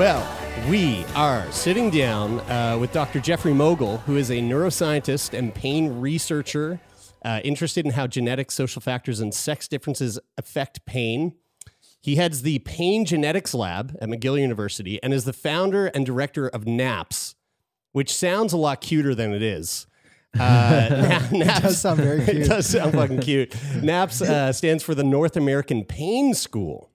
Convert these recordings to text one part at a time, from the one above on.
Well, we are sitting down uh, with Dr. Jeffrey Mogil, who is a neuroscientist and pain researcher uh, interested in how genetic, social factors, and sex differences affect pain. He heads the Pain Genetics Lab at McGill University and is the founder and director of NAPS, which sounds a lot cuter than it is. Uh, Na- NAPS does sound very cute. it does sound fucking cute. NAPS uh, stands for the North American Pain School.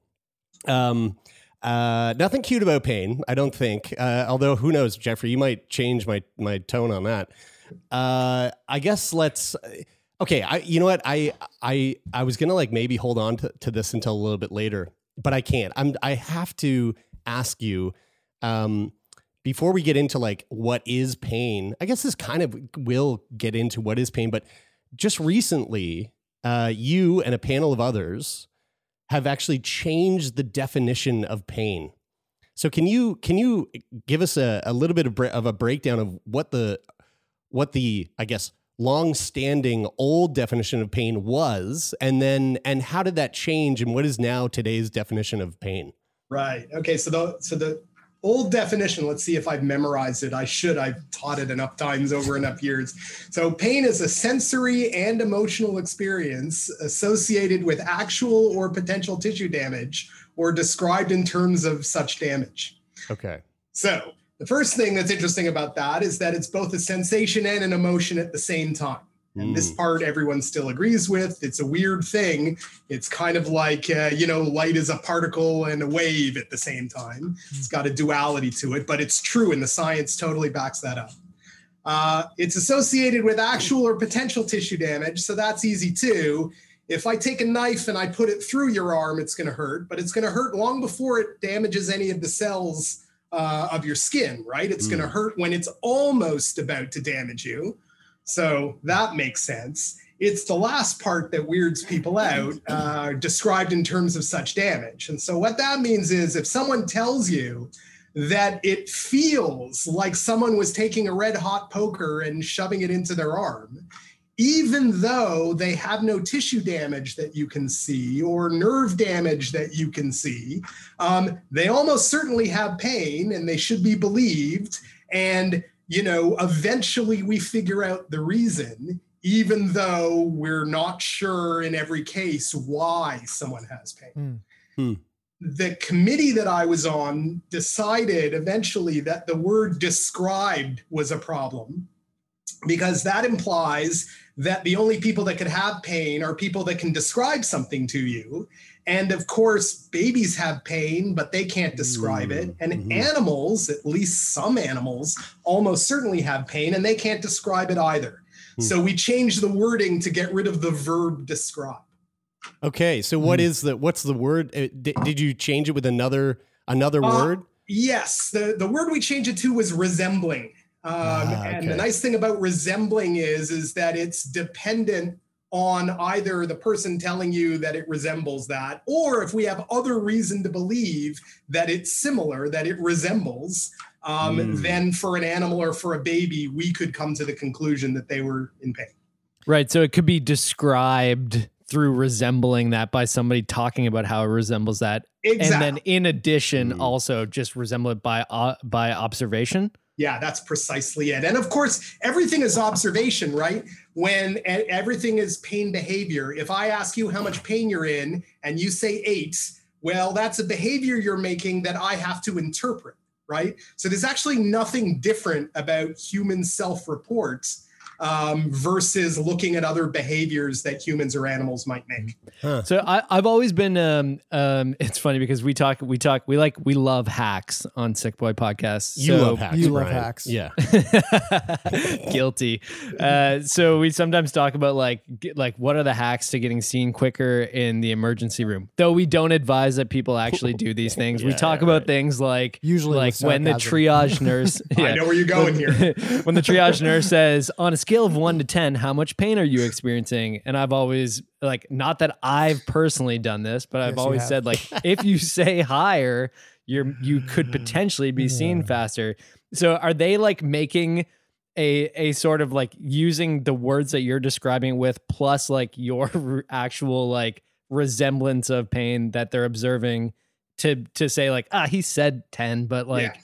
Um, uh, nothing cute about pain, I don't think. Uh, although, who knows, Jeffrey? You might change my my tone on that. Uh, I guess let's. Okay, I you know what I I I was gonna like maybe hold on to, to this until a little bit later, but I can't. I'm I have to ask you. Um, before we get into like what is pain, I guess this kind of will get into what is pain, but just recently, uh, you and a panel of others have actually changed the definition of pain. So can you can you give us a, a little bit of, of a breakdown of what the what the I guess long-standing old definition of pain was and then and how did that change and what is now today's definition of pain? Right. Okay. So the so the old definition. Let's see if I've memorized it. I should. I've taught it enough times over enough years. So pain is a sensory and emotional experience associated with actual or potential tissue damage, or described in terms of such damage. Okay. So the first thing that's interesting about that is that it's both a sensation and an emotion at the same time. And this Mm. part everyone still agrees with. It's a weird thing. It's kind of like, uh, you know, light is a particle and a wave at the same time. It's got a duality to it, but it's true, and the science totally backs that up. Uh, it's associated with actual or potential tissue damage, so that's easy too. If I take a knife and I put it through your arm, it's going to hurt, but it's going to hurt long before it damages any of the cells uh, of your skin, right? It's going to hurt when it's almost about to damage you. So that makes sense. It's the last part that weirds people out, uh, described in terms of such damage. And so what that means is if someone tells you that it feels like someone was taking a red hot poker and shoving it into their arm, even though they have no tissue damage that you can see or nerve damage that you can see, um, they almost certainly have pain and they should be believed. And, you know, eventually we figure out the reason, even though we're not sure in every case why someone has pain. Hmm. The committee that I was on decided eventually that the word described was a problem because that implies that the only people that could have pain are people that can describe something to you. And of course, babies have pain, but they can't describe it. And Mhm. animals, at least some animals, almost certainly have pain and they can't describe it either. Hmm. So we changed the wording to get rid of the verb describe. Okay, so what is the what's the word? Uh, Did, did you change it with another another Uh, word? Yes, the, the word we changed it to was resembling. Um, Ah, And the nice thing about resembling is is that it's dependent on either the person telling you that it resembles that, or if we have other reason to believe that it's similar, that it resembles, um, Mm. then for an animal or for a baby, we could come to the conclusion that they were in pain. Right. So it could be described through resembling that by somebody talking about how it resembles that. Exactly. And then in addition, Mm. also just resemble it by uh, by observation. Yeah, that's precisely it. And of course, everything is observation, right? When everything is pain behavior. If I ask you how much pain you're in and you say eight, Well, that's a behavior you're making that I have to interpret, right? So there's actually nothing different about human self reports um, versus looking at other behaviors that humans or animals might make. So I, I've always been. Um, um, it's funny because we talk, we talk, we like, we love hacks on Sick Boy Podcast. You So- love hacks. You love Brian. hacks. Yeah. Guilty. Uh, so we sometimes talk about like get, like what are the hacks to getting seen quicker in the emergency room. Though we don't advise that people actually do these things. we Yeah, talk about right. things like Usually like when the triage nurse. I know where you're going here. when the triage nurse says on a scale of one to ten, how much pain are you experiencing? And I've always like not that I've personally done this, but I've Yes, always said like if you say higher, you're you could potentially be seen faster. So are they like making a a sort of like using the words that you're describing with plus like your actual like resemblance of pain that they're observing to to say like ah he said 10 but like Yeah.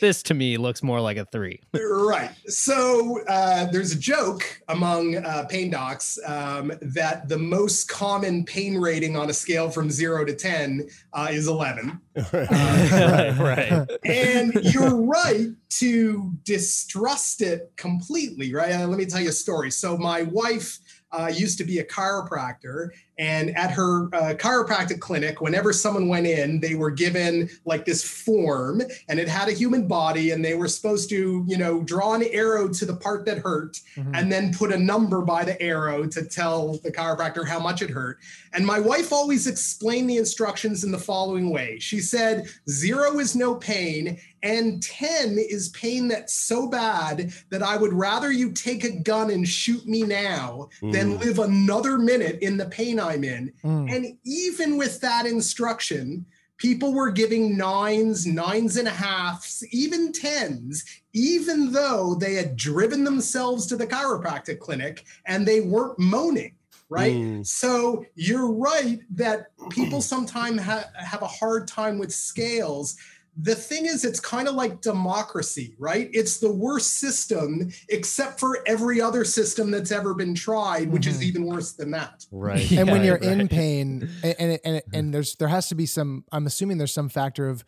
This to me looks more like a 3 Right. So uh, there's a joke among uh, pain docs um, that the most common pain rating on a scale from zero to 10 uh, is 11. right, right. And you're right to distrust it completely, right? Uh, let me tell you a story. So, my wife uh, used to be a chiropractor, and at her uh, chiropractic clinic, whenever someone went in, they were given like this form, and it had a human body, and they were supposed to, you know, draw an arrow to the part that hurt, and then put a number by the arrow to tell the chiropractor how much it hurt. And my wife always explained the instructions in the following way. She said, zero is no pain, and 10 is pain that's so bad that I would rather you take a gun and shoot me now than live another minute in the pain I'm in. Mm. And even with that instruction, people were giving nines, nines and a halves, even tens, even though they had driven themselves to the chiropractic clinic and they weren't moaning. Right. Mm. So you're right that people sometimes ha- have a hard time with scales. The thing is, it's kind of like democracy, right? It's the worst system, except for every other system that's ever been tried, which is Mhm. even worse than that. Right. and when you're right. in pain and and, and and there's there has to be some i'm assuming there's some factor of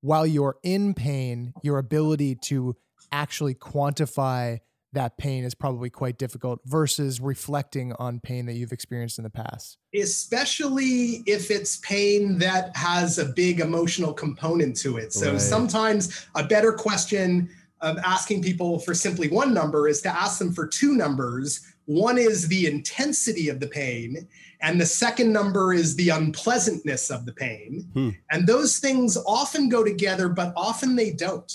while you're in pain your ability to actually quantify that pain is probably quite difficult versus reflecting on pain that you've experienced in the past especially if it's pain that has a big emotional component to it. So Right. sometimes a better question of asking people for simply one number is to ask them for two numbers. One is the intensity of the pain, and the second number is the unpleasantness of the pain. Hmm. And those things often go together, but often they don't.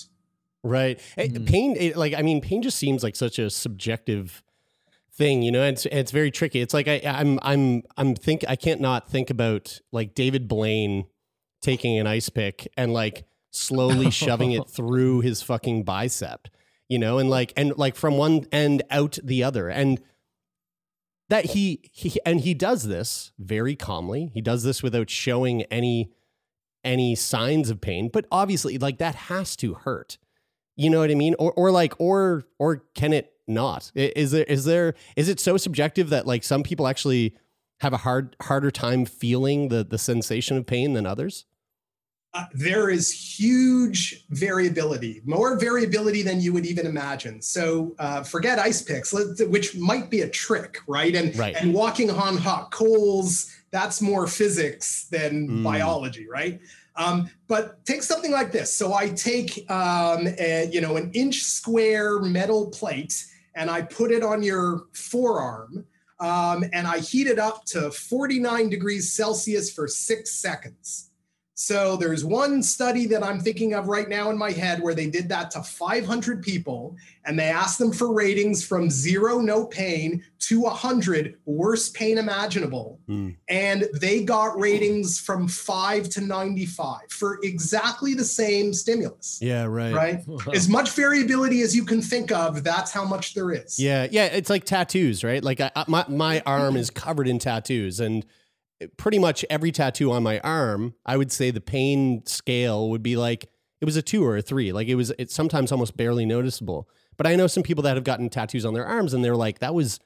Right. Eh, Mhm. Pain, it, like, I mean, pain just seems like such a subjective thing, you know, and it's, it's very tricky. It's like, I, I'm, I'm, I'm think, I can't not think about like David Blaine taking an ice pick and like slowly shoving it through his fucking bicep, you know, and like, and like from one end out the other. And that he, he, and he does this very calmly. He does this without showing any, any signs of pain, but obviously like that has to hurt. You know what I mean? Or or like or or can it not? Is there is there is it so subjective that like some people actually have a hard harder time feeling the the sensation of pain than others? Uh, there is huge variability, more variability than you would even imagine. So uh, forget ice picks, which might be a trick, right? And Right. and walking on hot coals, that's more physics than Mm. biology, right? Um, but take something like this. So I take um, a, you know an inch square metal plate and I put it on your forearm. Um, and I heat it up to 49 degrees Celsius for six seconds. So there's one study that I'm thinking of right now in my head where they did that to 500 people and they asked them for ratings from zero, no pain, to 100, worst pain imaginable. Hmm. And they got ratings from five to 95 for exactly the same stimulus, Yeah, right. right? As much variability as you can think of, that's how much there is. Yeah, yeah, it's like tattoos, right? Like I- my my arm is covered in tattoos, and pretty much every tattoo on my arm, I would say the pain scale would be like it was a two or a three. Like it was, it's sometimes almost barely noticeable. But I know some people that have gotten tattoos on their arms, and they're like, that was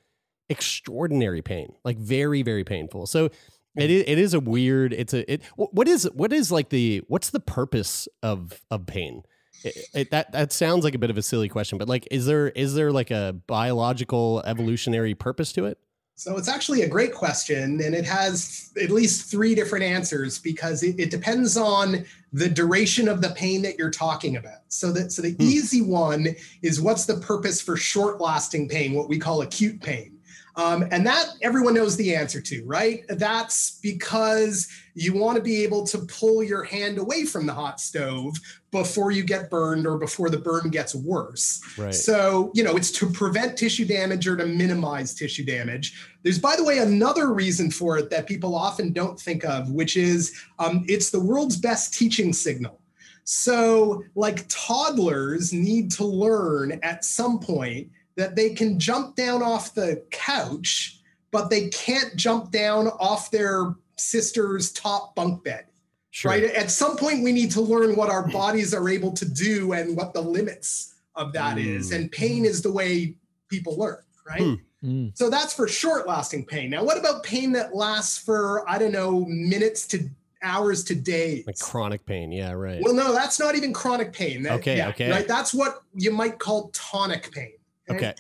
extraordinary pain, like very very painful. So It is, it is a weird. It's a it. What is what is like the what's the purpose of of pain? It, it, that that sounds like a bit of a silly question, but like, is there is there like a biological evolutionary purpose to it? So it's actually a great question, and it has at least three different answers because it, it depends on the duration of the pain that you're talking about. So that so the hmm. easy one is what's the purpose for short-lasting pain, what we call acute pain. Um, and that everyone knows the answer to, right? That's because you want to be able to pull your hand away from the hot stove before you get burned or before the burn gets worse. Right. So, you know, it's to prevent tissue damage or to minimize tissue damage. There's, by the way, another reason for it that people often don't think of, which is um, it's the world's best teaching signal. So, like toddlers need to learn at some point that they can jump down off the couch, but they can't jump down off their sister's top bunk bed. Sure. Right. At some point, we need to learn what our bodies are able to do and what the limits of that is. Mm. And pain is the way people learn. Right. Hmm. Mm. So that's for short lasting pain. Now, what about pain that lasts for, I don't know, minutes to hours to days? Like chronic pain. Yeah. Right. Well, no, that's not even chronic pain. That- Okay, yeah, okay. Right. That's what you might call tonic pain. Okay.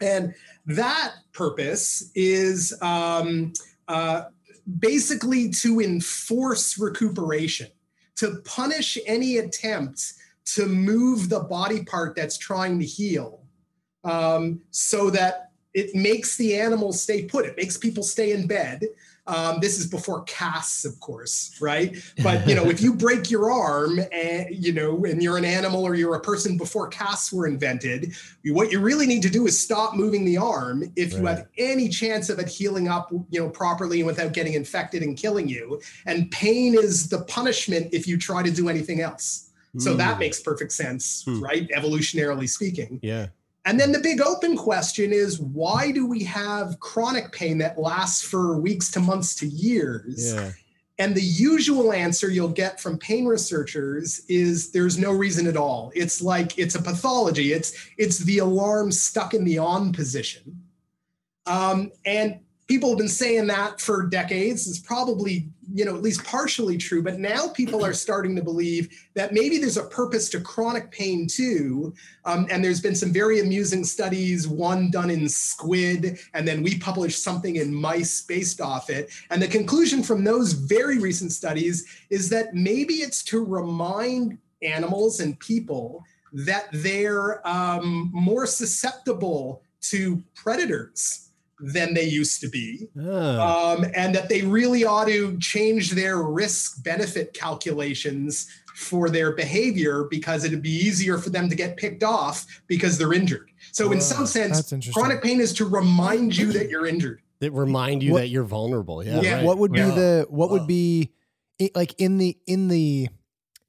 And that purpose is um, uh, basically to enforce recuperation, to punish any attempt to move the body part that's trying to heal um, so that it makes the animal stay put. It makes people stay in bed. Um, this is before casts, of course, right? But you know, if you break your arm and you know, and you're an animal or you're a person before casts were invented, you- what you really need to do is stop moving the arm if you have any chance of it healing up, you know, properly and without getting infected and killing you. And pain is the punishment if you try to do anything else. So that Hmm. makes perfect sense, Hmm. right? Evolutionarily speaking. Yeah. And then the big open question is why do we have chronic pain that lasts for weeks to months to years? Yeah. And the usual answer you'll get from pain researchers is there's no reason at all. It's like it's a pathology. It's it's the alarm stuck in the on position. Um, and people have been saying that for decades. It's probably, you know, at least partially true. But now people are starting to believe that maybe there's a purpose to chronic pain too. Um, and there's been some very amusing studies, one done in squid, and then we published something in mice based off it. And the conclusion from those very recent studies is that maybe it's to remind animals and people that they're um, more susceptible to predators than they used to be Ah. um, and that they really ought to change their risk benefit calculations for their behavior because it'd be easier for them to get picked off because they're injured. So, in some sense, chronic pain is to remind you that you're injured. That remind you What- that you're vulnerable. Yeah. Yeah. right. what would be Yeah. the what would be like in the in the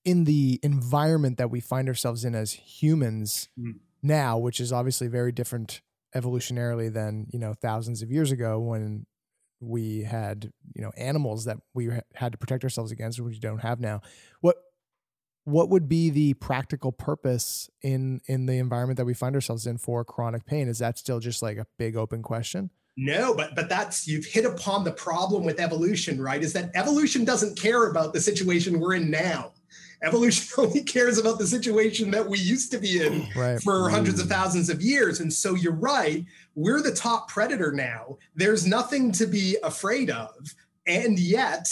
in the environment that we find ourselves in as humans Mm. now which is obviously very different evolutionarily than you know thousands of years ago when we had you know animals that we had to protect ourselves against which we don't have now what what would be the practical purpose in in the environment that we find ourselves in for chronic pain is that still just like a big open question No, but but that's you've hit upon the problem with evolution, right? Is that evolution doesn't care about the situation we're in now. Evolution only cares about the situation that we used to be in right for hundreds of thousands of years. And so you're right, we're the top predator now. There's nothing to be afraid of. And yet,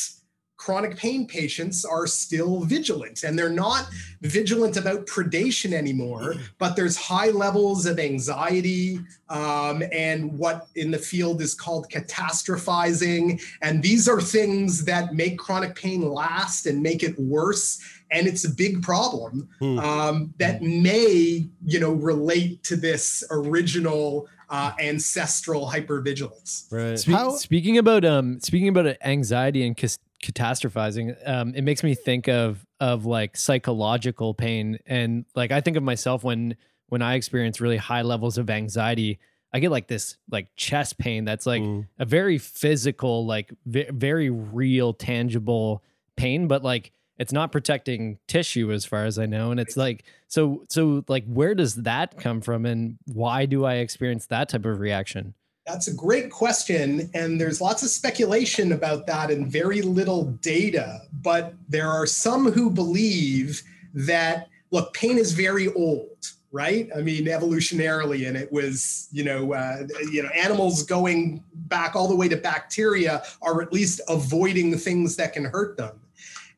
chronic pain patients are still vigilant and they're not vigilant about predation anymore, but there's high levels of anxiety um, and what in the field is called catastrophizing. And these are things that make chronic pain last and make it worse. And it's a big problem Hmm. um, that may, you know, relate to this original uh, ancestral hypervigilance. Right. Spe- How- speaking about um speaking about anxiety and cas- catastrophizing um it makes me think of of like psychological pain and like I think of myself when when I experience really high levels of anxiety I get like this like chest pain that's like Mm. a very physical like ve- very real tangible pain but like it's not protecting tissue as far as I know and it's like so so like where does that come from and why do I experience that type of reaction That's a great question. And there's lots of speculation about that and very little data. But there are some who believe that, look, pain is very old, right? I mean, evolutionarily, and it was, you know, uh, you know, animals going back all the way to bacteria are at least avoiding things that can hurt them.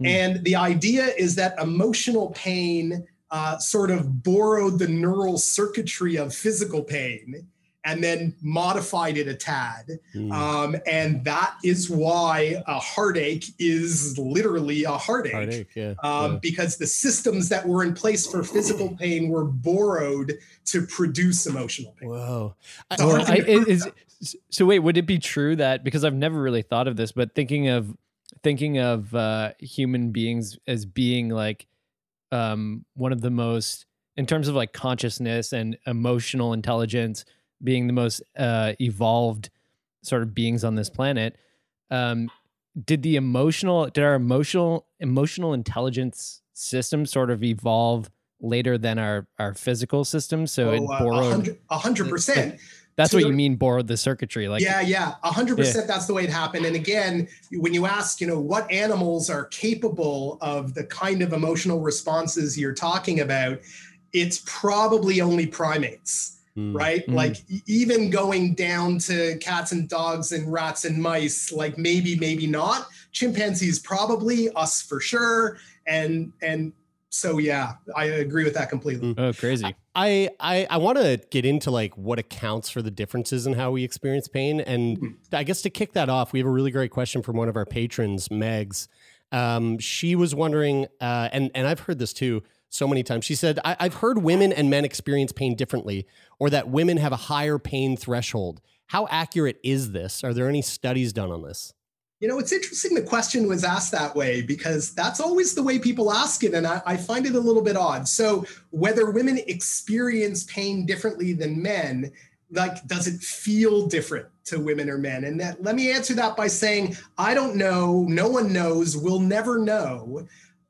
Mm. And the idea is that emotional pain uh, sort of borrowed the neural circuitry of physical pain and then modified it a tad. Mm. Um, and that is why a heartache is literally a heartache. Heartache, yeah. Um, yeah. Because the systems that were in place for physical pain were borrowed to produce emotional pain. Whoa. It's Or hard to I, is, so wait, would it be true that because I've never really thought of this, but thinking of thinking of uh, human beings as being like um, one of the most in terms of like consciousness and emotional intelligence being the most uh, evolved sort of beings on this planet. Um, did the emotional did our emotional emotional intelligence system sort of evolve later than our our physical system? So it Oh, uh, a borrowed. a hundred percent. That's to what the- you mean borrowed the circuitry, like yeah, yeah, a hundred percent. That's the way it happened. And again, when you ask, you know, what animals are capable of the kind of emotional responses you're talking about, it's probably only primates, Mm. right? Mhm. Like even going down to cats and dogs and rats and mice, like maybe, maybe not. Chimpanzees probably, us for sure, and and so yeah, I agree with that completely. Oh, crazy. I I, I want to get into like what accounts for the differences in how we experience pain, and I guess to kick that off, we have a really great question from one of our patrons, Megs. Um, she was wondering, uh, and and I've heard this too so many times. She said, I, "I've heard women and men experience pain differently, or that women have a higher pain threshold. How accurate is this? Are there any studies done on this?" You know, it's interesting the question was asked that way because that's always the way people ask it. And I, I, find it a little bit odd. So, whether women experience pain differently than men, like, does it feel different to women or men? And that, let me answer that by saying, I don't know. No one knows. We'll never know.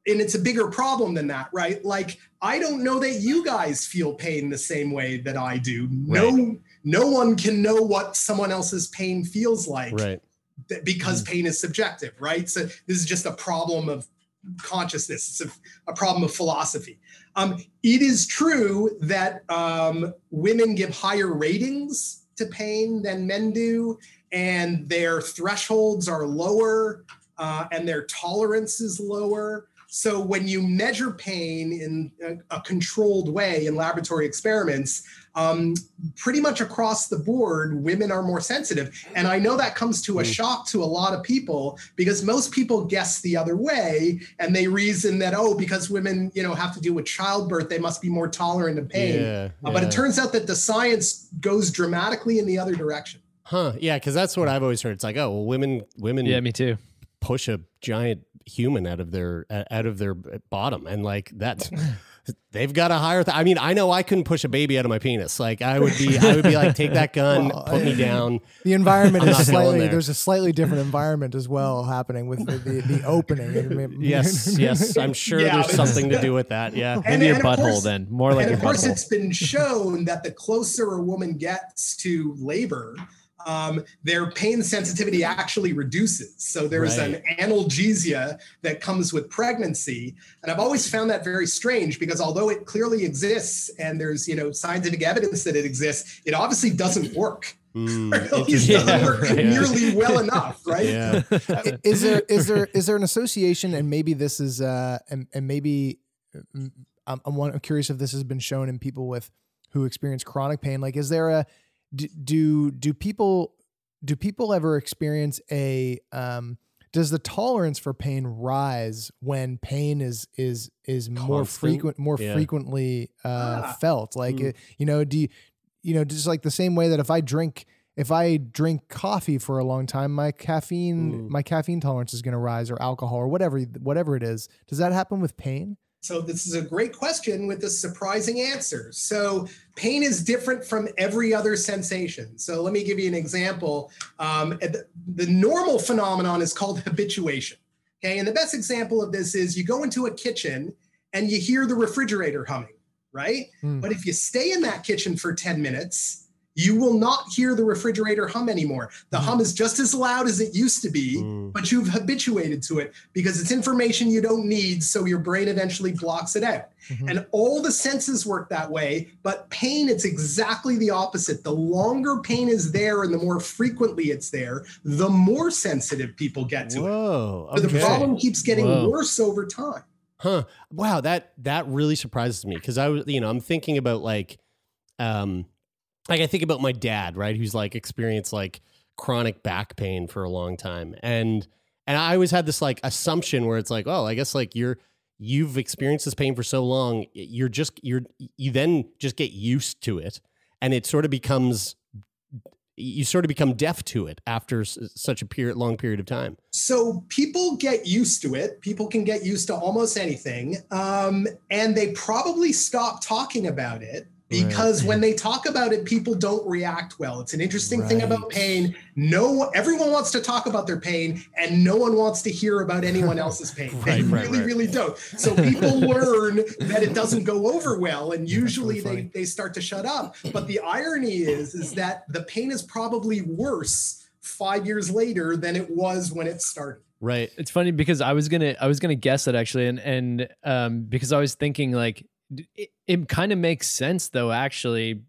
And it's a bigger problem than that, right? Like, I don't know that you guys feel pain the same way that I do. No, no one can know what someone else's pain feels like Right. Because pain is subjective, right? So this is just a problem of consciousness. It's a, a problem of philosophy. Um, it is true that um, women give higher ratings to pain than men do, and their thresholds are lower, uh, and their tolerance is lower. So when you measure pain in a, a controlled way in laboratory experiments, um, pretty much across the board, women are more sensitive. And I know that comes to a shock to a lot of people because most people guess the other way and they reason that, oh, because women, you know, have to deal with childbirth, they must be more tolerant of pain. Yeah, Uh, but it turns out that the science goes dramatically in the other direction. Huh? Yeah, because that's what I've always heard. It's like, oh, well, women women Yeah, me too. push a giant human out of their out of their bottom and like that's they've got a higher th- i mean i know i couldn't push a baby out of my penis like i would be i would be like take that gun Well, put me uh, down The environment I'm is not going slightly there. there's a slightly different environment as well happening with the, the, the opening. yes yes i'm sure Yeah, there's something to do with that yeah And- Maybe your and of butthole course- then. More like and your of course, butthole. it's been shown that the closer a woman gets to labor, um, their pain sensitivity actually reduces. So there's Right. an analgesia that comes with pregnancy, and I've always found that very strange because although it clearly exists and there's you know scientific evidence that it exists, it obviously doesn't work. Mm, Or at least interesting. doesn't Yeah, work right. nearly well enough, right? yeah is there is there is there an association and maybe this is uh and, and maybe mm, I'm, I'm, one- I'm curious if this has been shown in people with who experience chronic pain like is there a do do, do people do people ever experience a um does the tolerance for pain rise when pain is is is more frequent more Yeah. frequently uh Ah. felt like Mm. uh, you know do you you know just like the same way that if i drink if i drink coffee for a long time my caffeine Mm. my caffeine tolerance is going to rise or alcohol or whatever whatever it is does that happen with pain So this is a great question with a surprising answer. So pain is different from every other sensation. So let me give you an example. Um, the, the normal phenomenon is called habituation. Okay, and the best example of this is you go into a kitchen and you hear the refrigerator humming, right? Hmm. But if you stay in that kitchen for 10 minutes, you will not hear the refrigerator hum anymore. The hum is just as loud as it used to be, Mm. but you've habituated to it because it's information you don't need. So your brain eventually blocks it out. Mhm. And all the senses work that way. But pain, it's exactly the opposite. The longer pain is there and the more frequently it's there, the more sensitive people get to it. Whoa. So the problem keeps getting Whoa. worse over time. Huh. Wow, that that really surprises me because I was, you know, I'm thinking about like um like I think about my dad, right, who's like experienced like chronic back pain for a long time. And and I always had this like assumption where it's like, oh, I guess like you're you've experienced this pain for so long, you're just you're you then just get used to it and it sort of becomes you sort of become deaf to it after such a period long period of time. So people get used to it. People can get used to almost anything. Um, and they probably stop talking about it because when they talk about it, people don't react well. It's an interesting thing about pain. No, everyone wants to talk about their pain, and no one wants to hear about anyone else's pain. they Right, right, really, right. really don't. So people learn that it doesn't go over well, and usually really they, they start to shut up. But the irony is, is that the pain is probably worse five years later than it was when it started. Right. It's funny because I was gonna I was gonna guess that actually, and and um because I was thinking like it, it kind of makes sense though actually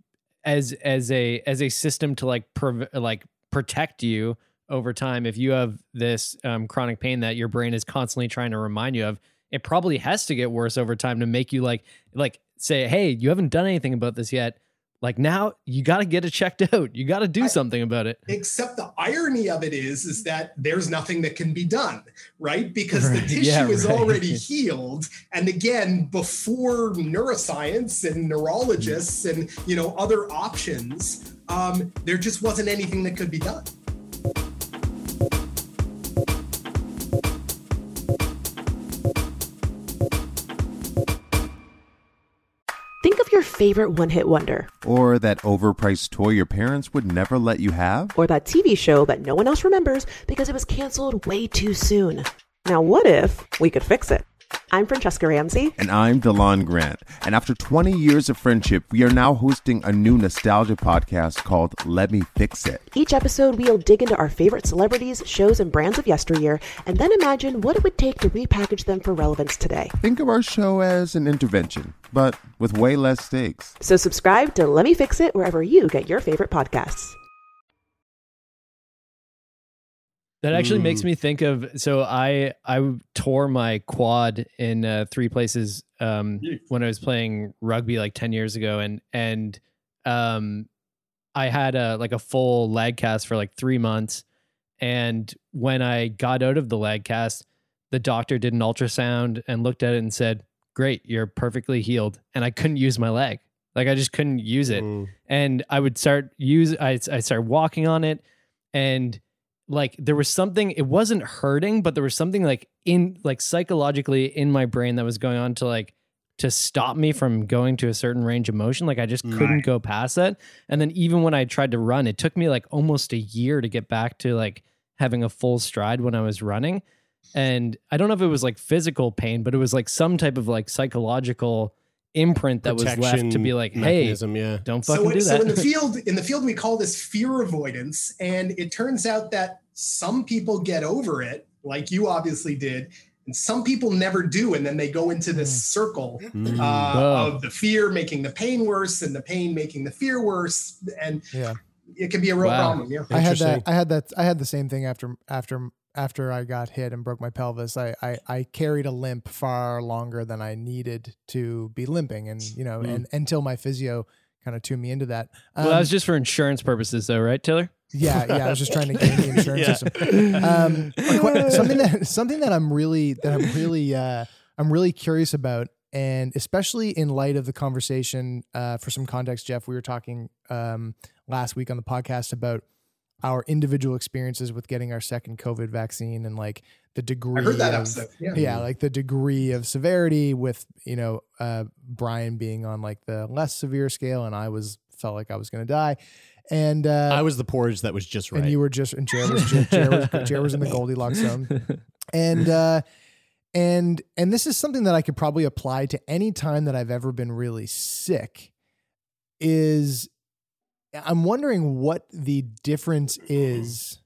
as as a as a system to like prov- like protect you over time if you have this um, chronic pain that your brain is constantly trying to remind you of it probably has to get worse over time to make you like like say hey you haven't done anything about this yet like now you got to get it checked out you got to do I- something about it Except the irony of it is, is that there's nothing that can be done, right? Because Right. the tissue Yeah, is right. already healed. And again, before neuroscience and neurologists and you know other options, um, there just wasn't anything that could be done. Favorite one hit wonder, Or that overpriced toy your parents would never let you have? or that TV show that no one else remembers because it was canceled way too soon. Now, what if we could fix it? I'm Franchesca Ramsey. And I'm DeLon Grant. And after 20 years of friendship, we are now hosting a new nostalgia podcast called Let Me Fix It. Each episode, we'll dig into our favorite celebrities, shows, and brands of yesteryear, and then imagine what it would take to repackage them for relevance today. Think of our show as an intervention, but with way less stakes. So, subscribe to Let Me Fix It wherever you get your favorite podcasts. That actually makes Mm. me think of so I I tore my quad in uh, three places um, when I was playing rugby like ten years ago, and and um, I had a like a full lag cast for like three months, and when I got out of the lag cast, the doctor did an ultrasound and looked at it and said, "Great, you're perfectly healed," and I couldn't use my leg, like I just couldn't use it. Mm. and I would start use I I started walking on it. And like there was something it wasn't hurting but there was something like in like psychologically in my brain that was going on to like to stop me from going to a certain range of motion. Like I just couldn't go past that. And then even when I tried to run it took me like almost a year to get back to like having a full stride when I was running and I don't know if it was like physical pain but it was like some type of like psychological imprint that was left to be like hey yeah. don't So, fucking do so in the field, in the field, we call this fear avoidance, and it turns out that some people get over it, like you obviously did, and some people never do, and then they go into this circle Mm. uh, Oh. of the fear making the pain worse, and the pain making the fear worse, and Yeah. it can be a real Wow. problem. Yeah. I had that. I had that. I had the same thing after after after I got hit and broke my pelvis. I I, I carried a limp far longer than I needed to be limping, and you know, Mm. and until my physio kind of tuned me into that. well that Um, was just for insurance purposes though right Taylor yeah, yeah. I was just trying to gain the insurance Yeah. system. Um, something that something that I'm really that I'm really uh, I'm really curious about, and especially in light of the conversation. Uh, for some context, Jeff, we were talking um, last week on the podcast about our individual experiences with getting our second COVID vaccine and like the degree. I heard that of- episode. Yeah. yeah like the degree of severity with you know uh brian being on like the less severe scale and i was felt like i was gonna die and uh I was the porridge that was just right. and you were just and chair was chair, was chair was in the goldilocks zone and uh and and this is something that i could probably apply to any time that i've ever been really sick is I'm wondering what the difference is.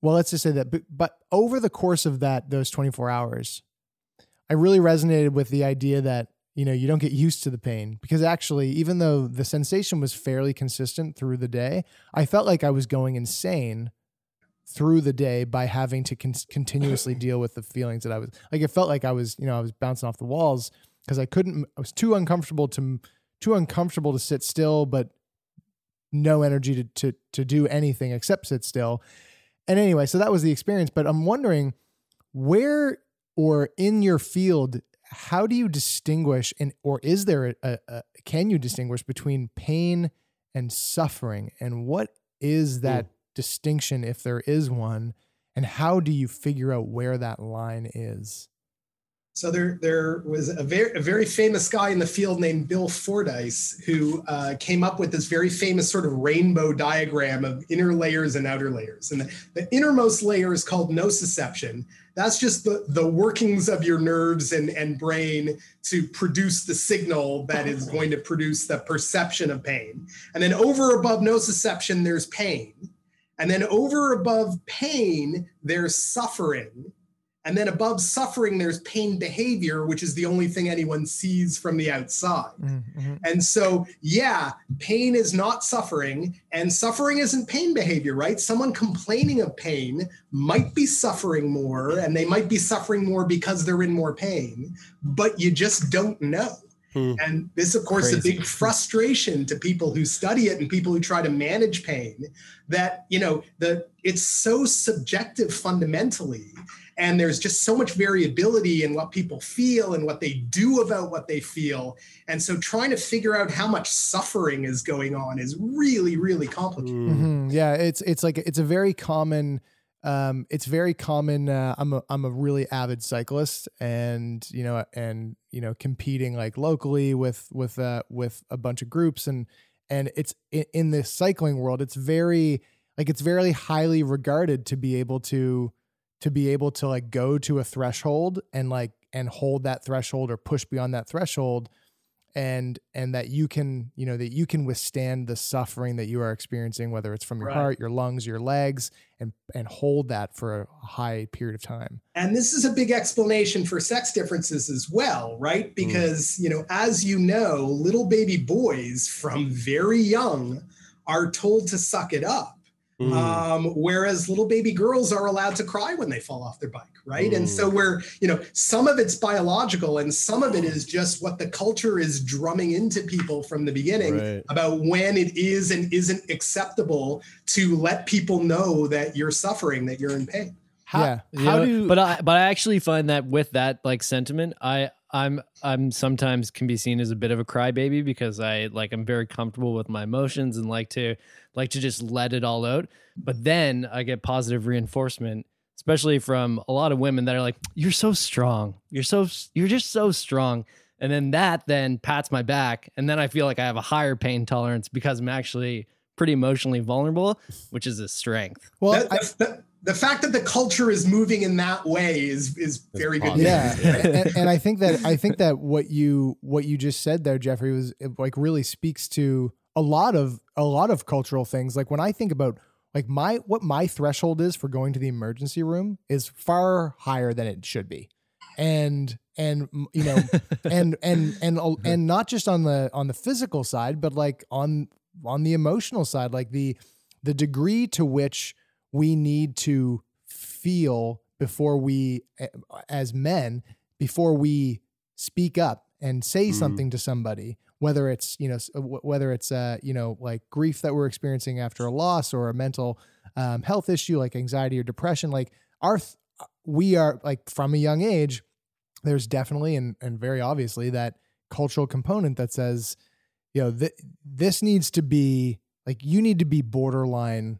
Well, let's just say that, but, but over the course of that, those 24 hours, I really resonated with the idea that, you know, you don't get used to the pain because actually, even though the sensation was fairly consistent through the day, I felt like I was going insane through the day by having to con- continuously deal with the feelings that I was like, it felt like I was, you know, I was bouncing off the walls because I couldn't, I was too uncomfortable to, too uncomfortable to sit still, but no energy to, to, to do anything except sit still. And anyway, so that was the experience. But I'm wondering where or in your field, how do you distinguish and or is there a, a, a can you distinguish between pain and suffering? And what is hmm. that distinction if there is one? And how do you figure out where that line is? So there, there was a very, a very famous guy in the field named Bill Fordyce who uh, came up with this very famous sort of rainbow diagram of inner layers and outer layers. And the, the innermost layer is called nociception. That's just the, the workings of your nerves and, and brain to produce the signal that is going to produce the perception of pain. And then over above nociception, there's pain. And then over above pain, there's suffering. And then above suffering, there's pain behavior, which is the only thing anyone sees from the outside. Mm-hmm. And so, yeah, pain is not suffering, and suffering isn't pain behavior, right? Someone complaining of pain might be suffering more, and they might be suffering more because they're in more pain, but you just don't know. And this, of course, is a big frustration to people who study it and people who try to manage pain. That you know, the it's so subjective fundamentally, and there's just so much variability in what people feel and what they do about what they feel. And so, trying to figure out how much suffering is going on is really, really complicated. Mhm. Yeah, it's it's like it's a very common. Um, it's very common. Uh, I'm a I'm a really avid cyclist, and you know, and you know, competing like locally with with uh with a bunch of groups, and and it's in, in the cycling world. It's very like it's very highly regarded to be able to to be able to like go to a threshold and like and hold that threshold or push beyond that threshold and and that you can you know that you can withstand the suffering that you are experiencing whether it's from your Right. heart your lungs your legs and and hold that for a high period of time And this is a big explanation for sex differences as well, right? Mm. Because, you know, as you know, little baby boys from very young are told to suck it up. Mm. Um, whereas little baby girls are allowed to cry when they fall off their bike, right? And so we're, you know, some of it's biological and some of it is just what the culture is drumming into people from the beginning Right. about when it is and isn't acceptable to let people know that you're suffering, that you're in pain. yeah You How know, do- but I but I actually find that with that like sentiment, I I'm I'm sometimes can be seen as a bit of a crybaby because I like I'm very comfortable with my emotions and like to like to just let it all out. But then I get positive reinforcement, especially from a lot of women that are like, "You're so strong. You're so you're just so strong." And then that then pats my back, and then I feel like I have a higher pain tolerance because I'm actually pretty emotionally vulnerable, which is a strength. well That- I, the, the- the fact that the culture is moving in that way is is very good. positive. yeah and, and i think that i think that what you what you just said there jeffrey was it, like really speaks to a lot of a lot of cultural things like when i think about like my what my threshold is for going to the emergency room is far higher than it should be and and you know and and and uh, and not just on the on the physical side but like on on the emotional side like the the degree to which we need to feel before we as men before we speak up and say Mm. something to somebody whether it's you know whether it's uh you know like grief that we're experiencing after a loss or a mental um, health issue like anxiety or depression like our th- we are like from a young age there's definitely and, and very obviously that cultural component that says you know th- this needs to be like you need to be borderline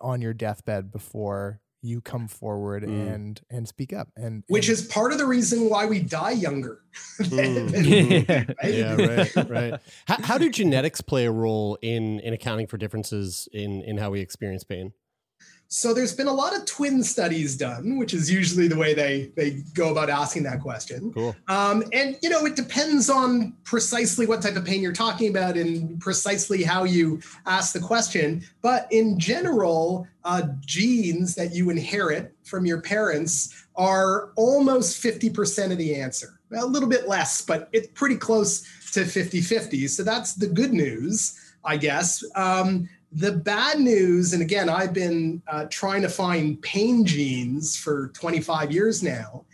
on your deathbed before you come forward Mm. and and speak up and Which and- is part of the reason why we die younger. Mm. Right? yeah, right, right. How, how do genetics play a role in in accounting for differences in in how we experience pain? So there's been a lot of twin studies done, which is usually the way they they go about asking that question. Cool. Um, and you know, it depends on precisely what type of pain you're talking about and precisely how you ask the question. But in general, uh, genes that you inherit from your parents are almost 50% of the answer. A little bit less, but it's pretty close to 50-50. So that's the good news, I guess. Um, the bad news, and again, I've been uh, trying to find pain genes for 25 years now.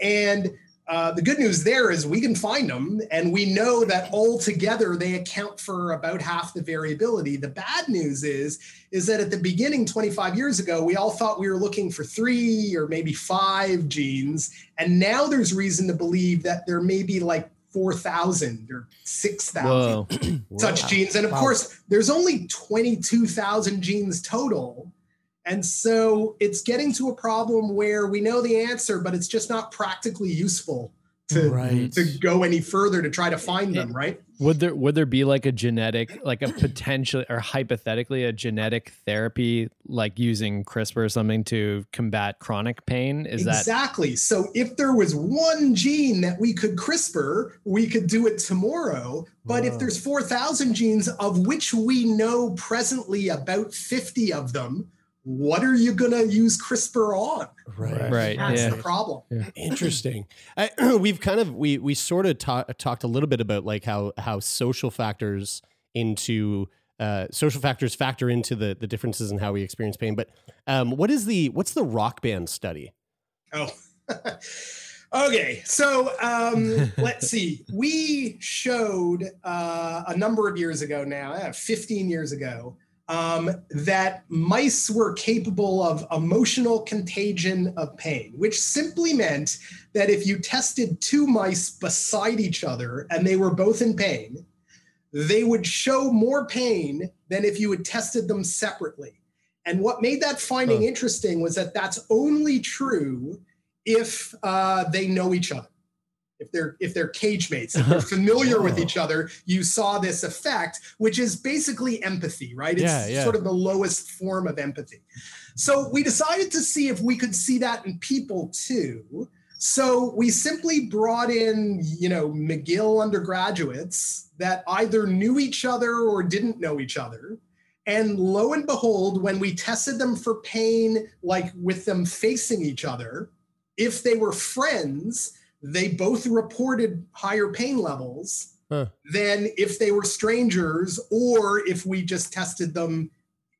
And uh, the good news there is we can find them, and we know that altogether they account for about half the variability. The bad news is, is that at the beginning, 25 years ago, we all thought we were looking for three or maybe five genes, and now there's reason to believe that there may be like 4,000 or 6,000 such Wow. genes. And of Wow. course, there's only 22,000 genes total. And so it's getting to a problem where we know the answer, but it's just not practically useful to, Right. to go any further to try to find them, right? Would there would there be like a genetic, like a potential or hypothetically a genetic therapy, like using CRISPR or something to combat chronic pain? Is that exactly. So if there was one gene that we could CRISPR, we could do it tomorrow. But if there's 4,000 genes, of which we know presently about 50 of them, what are you going to use CRISPR on? Right. Right, That's yeah. the problem. Interesting. I, we've kind of we we sort of ta- talked a little bit about like how how social factors into uh, social factors factor into the the differences in how we experience pain. But um, what is the what's the rock band study? Oh. okay. So um, let's see. We showed uh, a number of years ago now, uh, 15 years ago, um, that mice were capable of emotional contagion of pain, which simply meant that if you tested two mice beside each other and they were both in pain, they would show more pain than if you had tested them separately. And what made that finding Huh. interesting was that that's only true if uh, they know each other. If they're if they're cage mates, if they're uh-huh. familiar with Oh. each other, you saw this effect, which is basically empathy, right? It's Yeah, yeah. sort of the lowest form of empathy. So we decided to see if we could see that in people too. So we simply brought in, you know, McGill undergraduates that either knew each other or didn't know each other. And lo and behold, when we tested them for pain, like with them facing each other, if they were friends, they both reported higher pain levels Huh. than if they were strangers or if we just tested them,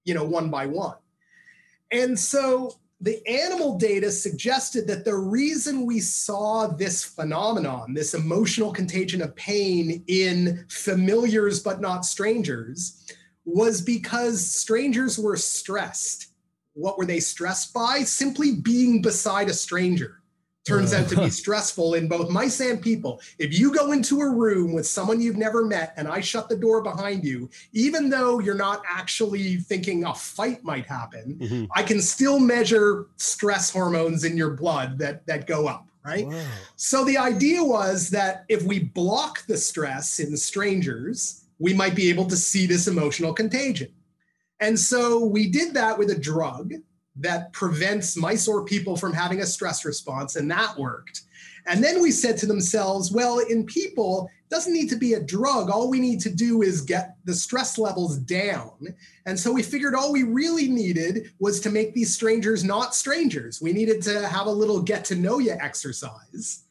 you know, one by one. And so the animal data suggested that the reason we saw this phenomenon, this emotional contagion of pain in familiars but not strangers, was because strangers were stressed. What were they stressed by? Simply being beside a stranger turns out to be stressful in both mice and people. If you go into a room with someone you've never met and I shut the door behind you, even though you're not actually thinking a fight might happen, mm-hmm. I can still measure stress hormones in your blood that that go up, right? So the idea was that if we block the stress in strangers, we might be able to see this emotional contagion. And so we did that with a drug that prevents mice or people from having a stress response, and that worked. And then we said to themselves, well, in people, doesn't need to be a drug. All we need to do is get the stress levels down. And so we figured all we really needed was to make these strangers not strangers. We needed to have a little get to know you exercise.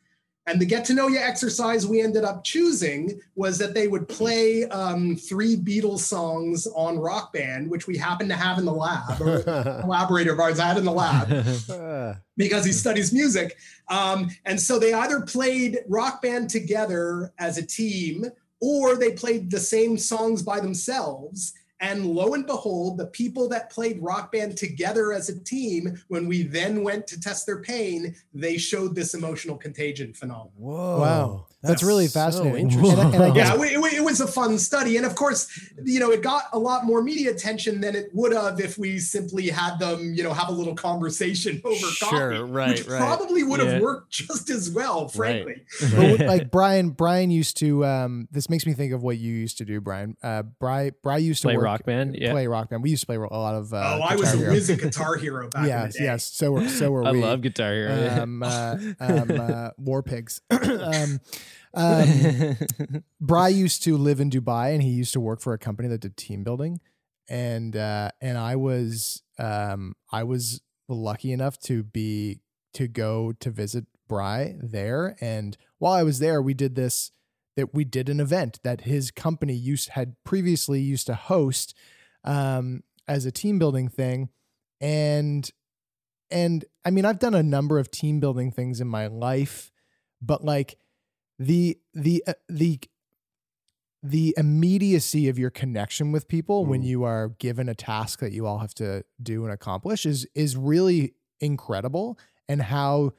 And the get to know you exercise we ended up choosing was that they would play um, three Beatles songs on Rock Band, which we happened to have in the lab. Or a collaborator of ours had in the lab because he studies music. Um, and so they either played Rock Band together as a team or they played the same songs by themselves. And lo and behold, the people that played Rock Band together as a team, when we then went to test their pain, they showed this emotional contagion phenomenon. Whoa. Wow. That's really so fascinating. interesting. And and I guess- yeah, it, it- it was a fun study, and of course, you know, it got a lot more media attention than it would have if we simply had them, you know, have a little conversation over Sure, coffee, right, which right. probably would have worked just as well, frankly. But like Brian, Brian used to. Um, this makes me think of what you used to do, Brian. Uh, Brian, Brian used to Play work, Rock Band, yeah. play rock band. We used to play a lot of. Uh, oh, I was Guitar a Hero. whiz at Guitar Hero back in yes, the day. yes. So were so were I we. love Guitar Hero. Um, uh, um, uh, War Pigs. um, Bry used to live in Dubai, and he used to work for a company that did team building, and uh, and I was um, I was lucky enough to be to go to visit Bry there, and while I was there, we did this that we did an event that his company used had previously used to host um, as a team building thing, and and I mean I've done a number of team building things in my life, but like the the uh, the the immediacy of your connection with people when you are given a task that you all have to do and accomplish is is really incredible and how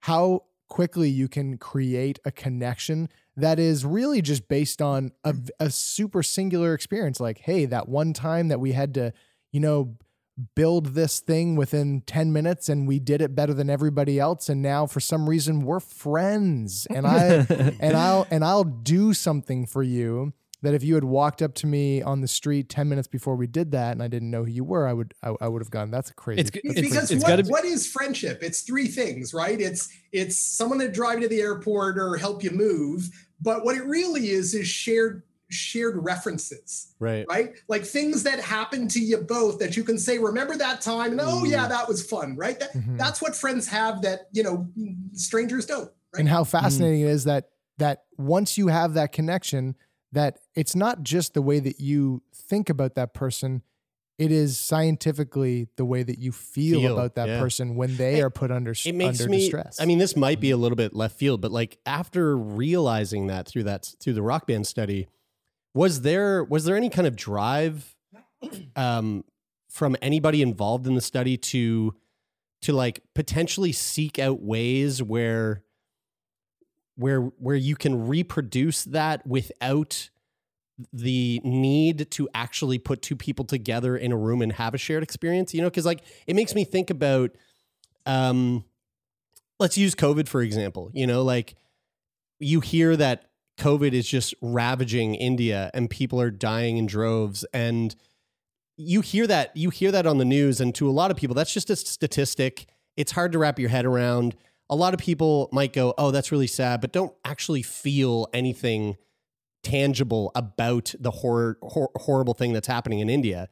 how quickly you can create a connection that is really just based on a, a super singular experience. Like hey that one time that we had to you know build this thing within 10 minutes and we did it better than everybody else. And now for some reason we're friends. And I and I'll and I'll do something for you that if you had walked up to me on the street 10 minutes before we did that and I didn't know who you were I would I, I would have gone that's crazy It's- That's because crazy. what, what is friendship? It's three things right? It's it's someone that drive you to the airport or help you move but what it really is is shared shared references Right. right like things that happen to you both that you can say remember that time and oh yeah that was fun right that, Mhm. that's what friends have that you know strangers don't Right? and how fascinating it is that that once you have that connection that it's not just the way that you think about that person it is scientifically the way that you feel, Feel, about that yeah. person when they are put under it makes under me distress i mean this might be a little bit left field but like after realizing that through that through the rock band study was there was there any kind of drive um from anybody involved in the study to to like potentially seek out ways where where where you can reproduce that without the need to actually put two people together in a room and have a shared experience? You know because like it makes me think about um let's use covid for example. You know like you hear that covid is just ravaging india and people are dying in droves. And you hear that you hear that on the news. And to a lot of people that's just a statistic. It's hard to wrap your head around. A lot of people might go oh that's really sad but don't actually feel anything tangible about the horror, hor- horrible thing that's happening in India.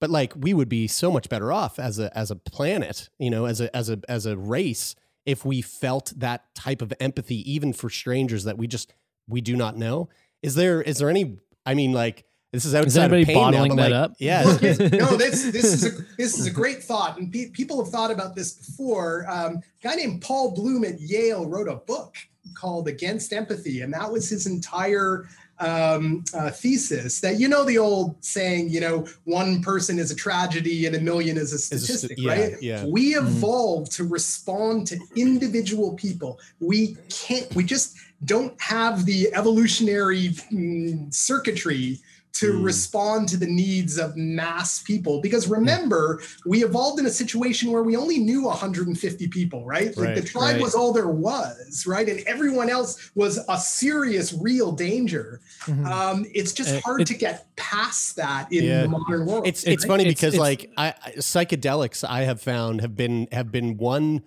But like we would be so much better off as a as a planet, you know, as a as a as a race if we felt that type of empathy even for strangers that we just we do not know. Is there is there any I mean like this is outside anybody of pain now, bottling but, that like, up? Yeah. no, this this is a this is a great thought, and pe- people have thought about this before. Um, a guy named Paul Bloom at Yale wrote a book called Against Empathy, and that was his entire um, uh, thesis. That you know the old saying, you know, one person is a tragedy and a million is a Is a st- statistic, yeah, right? yeah. We Mhm. evolved to respond to individual people. We can't. We just don't have the evolutionary mm, circuitry to Mm. respond to the needs of mass people because remember we evolved in a situation where we only knew 150 people right like the tribe right. was all there was right and everyone else was a serious real danger Mm-hmm. um, it's just Uh, hard it- to get past that in Yeah. the modern world It's it's right? funny because like I, I psychedelics I have found have been have been one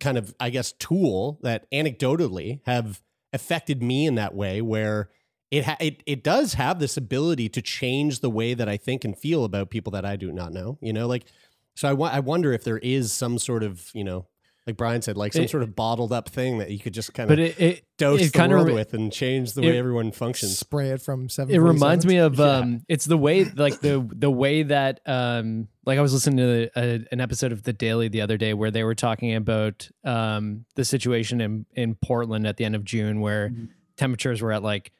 kind of I guess tool that anecdotally have affected me in that way where it ha- it it does have this ability to change the way that I think and feel about people that I do not know. You know, like so I wa- I wonder if there is some sort of you know like Brian said like some It- sort of bottled up thing that you could just kind But of it- it- dose it the kinda world re- with and change the it- way everyone functions. spray it from seven it reminds me of um it's the way like the the way that um like i was listening to a, an episode of the daily the other day where they were talking about um the situation in in portland at the end of june where temperatures were at like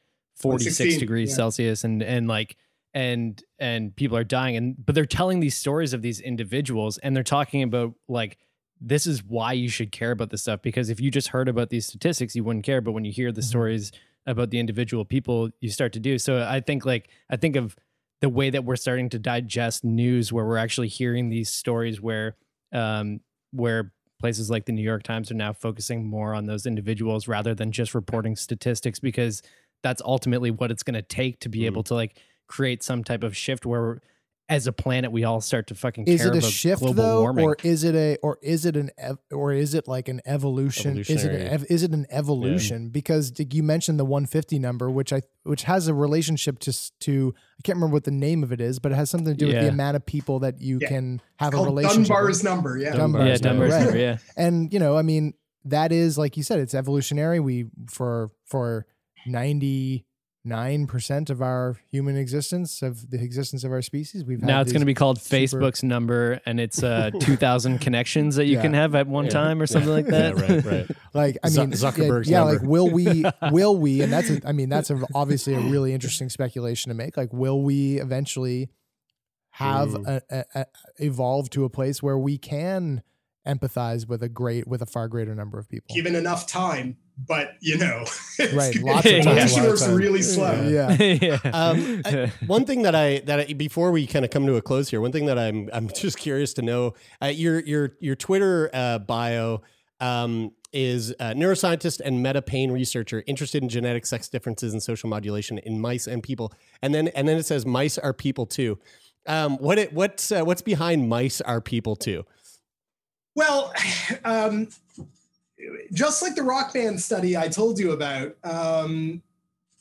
46 degrees yeah. celsius and and like and and people are dying and but they're telling these stories of these individuals and they're talking about like this is why you should care about this stuff because if you just heard about these statistics you wouldn't care but when you hear the Mm-hmm. stories about the individual people you start to do so i think like i think of the way that we're starting to digest news where we're actually hearing these stories where um where places like the new york times are now focusing more on those individuals rather than just reporting statistics because that's ultimately what it's going to take to be Mm. able to like create some type of shift where as a planet we all start to fucking Is care it a about shift global though, warming or is it a, or is it an, ev- or is it like an evolution? Is it, an ev- is it an evolution? Because you mentioned the 150 number, which I, which has a relationship to, to, I can't remember what the name of it is, but it has something to do with the amount of people that you Yeah. can have It's a relationship. Dunbar's with. number. Yeah. Dunbar's yeah number, Dunbar's right. number, yeah And you know, I mean, that is like you said, it's evolutionary. We for for ninety nine percent of our human existence of the existence of our species, we've had now it's going to be called super- Facebook's number, and it's uh, two thousand connections that you Yeah. can have at one Yeah. time or something like Yeah, that. right, right. like I mean yeah, Zuckerberg's yeah, number. like will we will we and that's a, I mean that's a, obviously a really interesting speculation to make like will we eventually have a, a, a, evolve to a place where we can empathize with a great with a far greater number of people Given enough time, but you know, it's- right lots of Yeah. time, Evolution lots of works time. really slow. yeah yeah. Um, I- one thing that I that I, before we kind of come to a close here, one thing that I'm I'm just curious to know uh, your your your Twitter uh, bio um, is uh, neuroscientist and meta pain researcher interested in genetic sex differences and social modulation in mice and people, and then and then it says mice are people too. Um, what it what's uh, what's behind mice are people too? Well, um, just like the rock band study I told you about, um,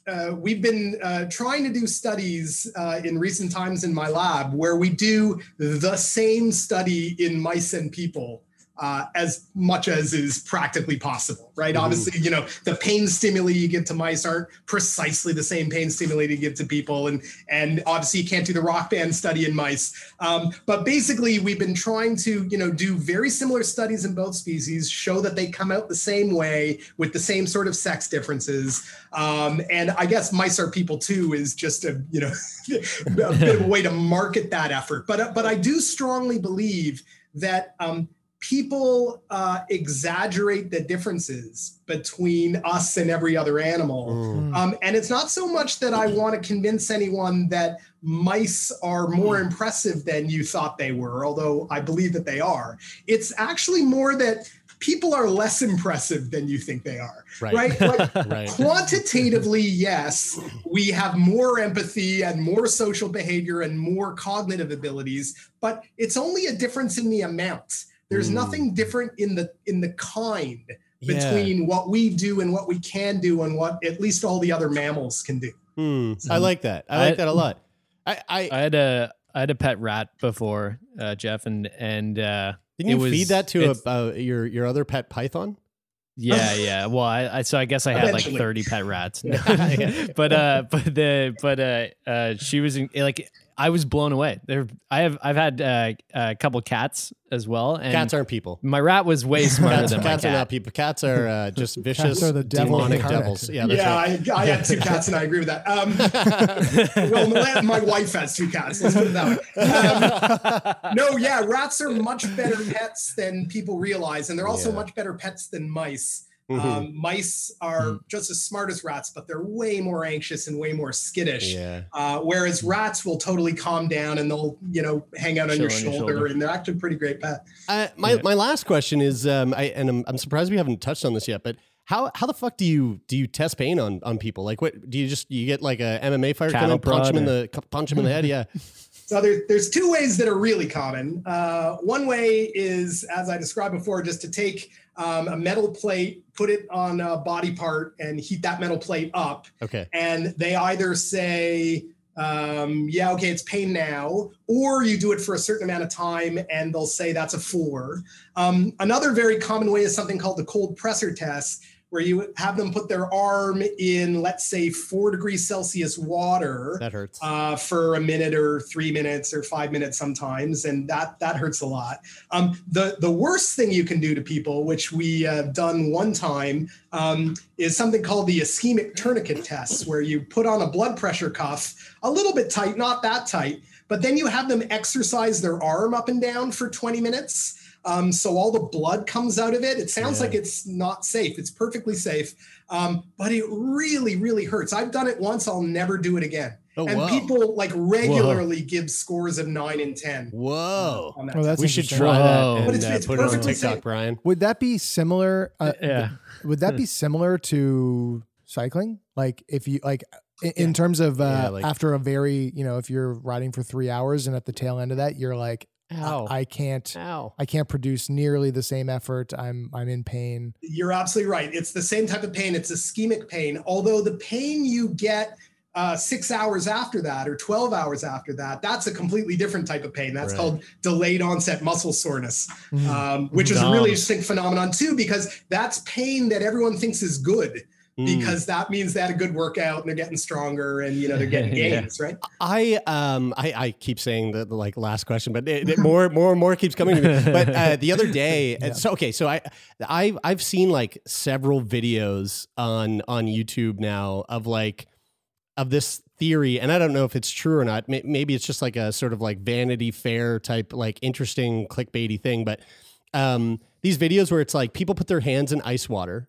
uh, we've been uh, trying to do studies uh, in recent times in my lab where we do the same study in mice and people. Uh, as much as is practically possible, right? Obviously, you know the pain stimuli you give to mice aren't precisely the same pain stimuli you give to people, and and obviously you can't do the rock band study in mice. Um, but basically, we've been trying to you know do very similar studies in both species, show that they come out the same way with the same sort of sex differences. Um, and I guess mice are people too is just a you know a bit of a way to market that effort. But uh, but I do strongly believe that. Um, people uh, exaggerate the differences between us and every other animal. Mm. Um, and it's not so much that I want to convince anyone that mice are more impressive than you thought they were, although I believe that they are. It's actually more that people are less impressive than you think they are. Right. Right. Like, Right. quantitatively, yes, we have more empathy and more social behavior and more cognitive abilities, but it's only a difference in the amount. There's Mm. nothing different in the in the kind Yeah. between what we do and what we can do and what at least all the other mammals can do. Hmm. I like that. I like I- that a lot. I, I I had a I had a pet rat before, uh, Jeff, and and uh, didn't you was- feed that to it's- a, uh, your your other pet python? Yeah, yeah. Well, I, I so I guess I had like thirty pet rats, but uh, but the but uh, uh, she was in, like I was blown away. There, I have I've had uh, a couple cats as well, and Cats aren't people. my rat was way smarter Cats, than my cats are not people. Cats are uh, just vicious, are the devil demonic devils. Yeah, that's yeah, right. I, I had two cats and I agree with that. Um, well, my, my wife has two cats. Let's put it that way. Um, no, yeah, rats are much better pets than people realize, and they're also Yeah. much better pets than mice. Mhm. Um, mice are just as smart as rats, but they're way more anxious and way more skittish. yeah. Uh, whereas rats will totally calm down and they'll, you know, hang out on your Chill on your shoulder, shoulder. and they're actually a pretty great pet. Uh, my my last question is, um, I and I'm, I'm surprised we haven't touched on this yet, but how how the fuck do you do you test pain on on people? Like, what do you just you get like a MMA fighter come Cattle in, punch him in the punch him in the head? Yeah. So there, there's two ways that are really common. Uh, one way is, as I described before, just to take um, a metal plate, put it on a body part, and heat that metal plate up. Okay. And they either say, um, yeah, okay, it's pain now, or you do it for a certain amount of time and they'll say that's a four. Um, another very common way is something called the cold pressor test, where you have them put their arm in, let's say, four degrees Celsius water That hurts. uh, for a minute or three minutes or five minutes sometimes, and that that hurts a lot. Um, the the worst thing you can do to people, which we have done one time, um, is something called the ischemic tourniquet test, where you put on a blood pressure cuff a little bit tight, not that tight, but then you have them exercise their arm up and down for 20 minutes. Um, so all the blood comes out of it. It sounds Yeah. like it's not safe. It's perfectly safe, um, but it really, really hurts. I've done it once. I'll never do it again. Oh, and wow. people like regularly give scores of nine and ten. Whoa. on that. Oh, that's we should try Whoa. that But it's- uh, it's put it on perfectly TikTok, safe. Brian. Would that be similar? Uh, Yeah. Would that be similar to cycling? Like if you like in, in terms of uh, Yeah, like- after a very you know if you're riding for three hours and at the tail end of that you're like Ow. I, I can't Ow. I can't produce nearly the same effort. I'm I'm in pain. You're absolutely right. It's the same type of pain. It's ischemic pain. Although the pain you get uh, six hours after that or 12 hours after that, that's a completely different type of pain. That's Right. called delayed onset muscle soreness, Mm. um, which is a really Dom. interesting phenomenon too, because that's pain that everyone thinks is good Mm. because that means they had a good workout and they're getting stronger and, you know, they're getting Yeah. gains, right? I um I, I keep saying the, the like last question, but it, it more more and more keeps coming to me. But uh, the other day, Yeah. so okay, so I I I've seen like several videos on on YouTube now of like of this theory, and I don't know if it's true or not. Maybe it's just like a sort of like Vanity Fair type like interesting clickbaity thing, but um these videos where it's like people put their hands in ice water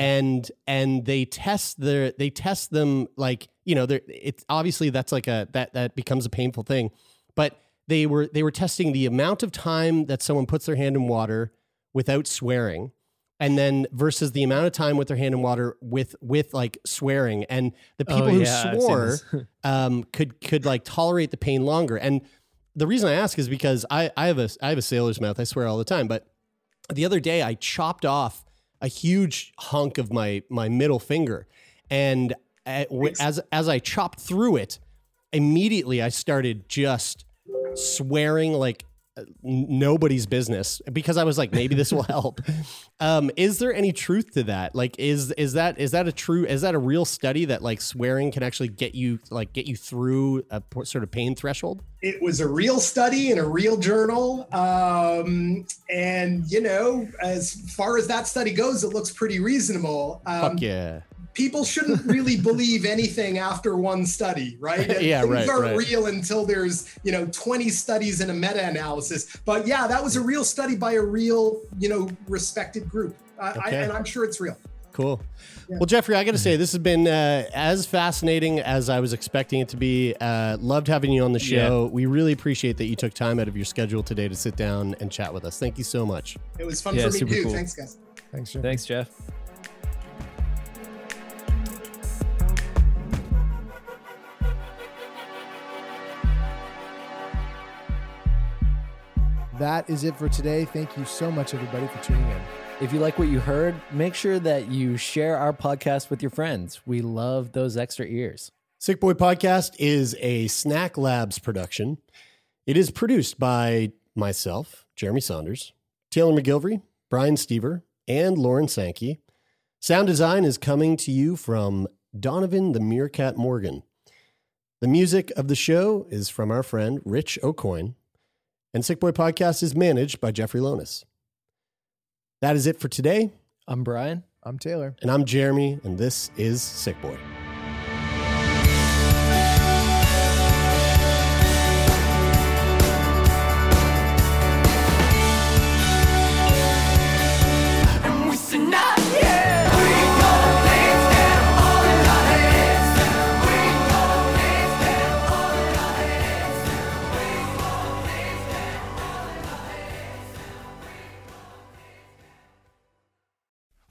and and they test their they test them like you know they're it's obviously that's like a that that becomes a painful thing but they were they were testing the amount of time that someone puts their hand in water without swearing and then versus the amount of time with their hand in water with with like swearing and the people Oh, who yeah, I've swore um, could could like tolerate the pain longer. And the reason I ask is because I I have a I have a sailor's mouth. I swear all the time. But the other day I chopped off a huge hunk of my my middle finger, and uh, as as I chopped through it, immediately I started just swearing like nobody's business because I was like, maybe this will help. Um, is there any truth to that? Like, is is that is that a true is that a real study that like swearing can actually get you like get you through a sort of pain threshold? it was a real study in a real journal um, and you know as far as that study goes it looks pretty reasonable um, Fuck yeah. People shouldn't really believe anything after one study right Yeah, things right, aren't right. real until there's you know 20 studies and a meta-analysis but yeah that was a real study by a real you know respected group I, I, and I'm sure it's real Cool. Well, Jeffrey, I got to say, this has been uh, as fascinating as I was expecting it to be. Uh, loved having you on the show. We really appreciate that you took time out of your schedule today to sit down and chat with us. Thank you so much. it was fun Yeah, for me too cool. thanks guys Thanks, Jim. Thanks, Jeff. That is it for today. Thank you so much, everybody, for tuning in. If you like what you heard, make sure that you share our podcast with your friends. We love those extra ears. Sick Boy Podcast is a Snack Labs production. It is produced by myself, Jeremie Saunders, Taylor MacGillivary, Brian Stever, and Lauren Sankey. Sound design is coming to you from Donovan the Meerkat Morgan. The music of the show is from our friend Rich Aucoin, and Sick Boy Podcast is managed by Jeffrey Lonis. That is it for today, I'm Brian. I'm Taylor. and I'm Jeremie, and this is Sick Boy.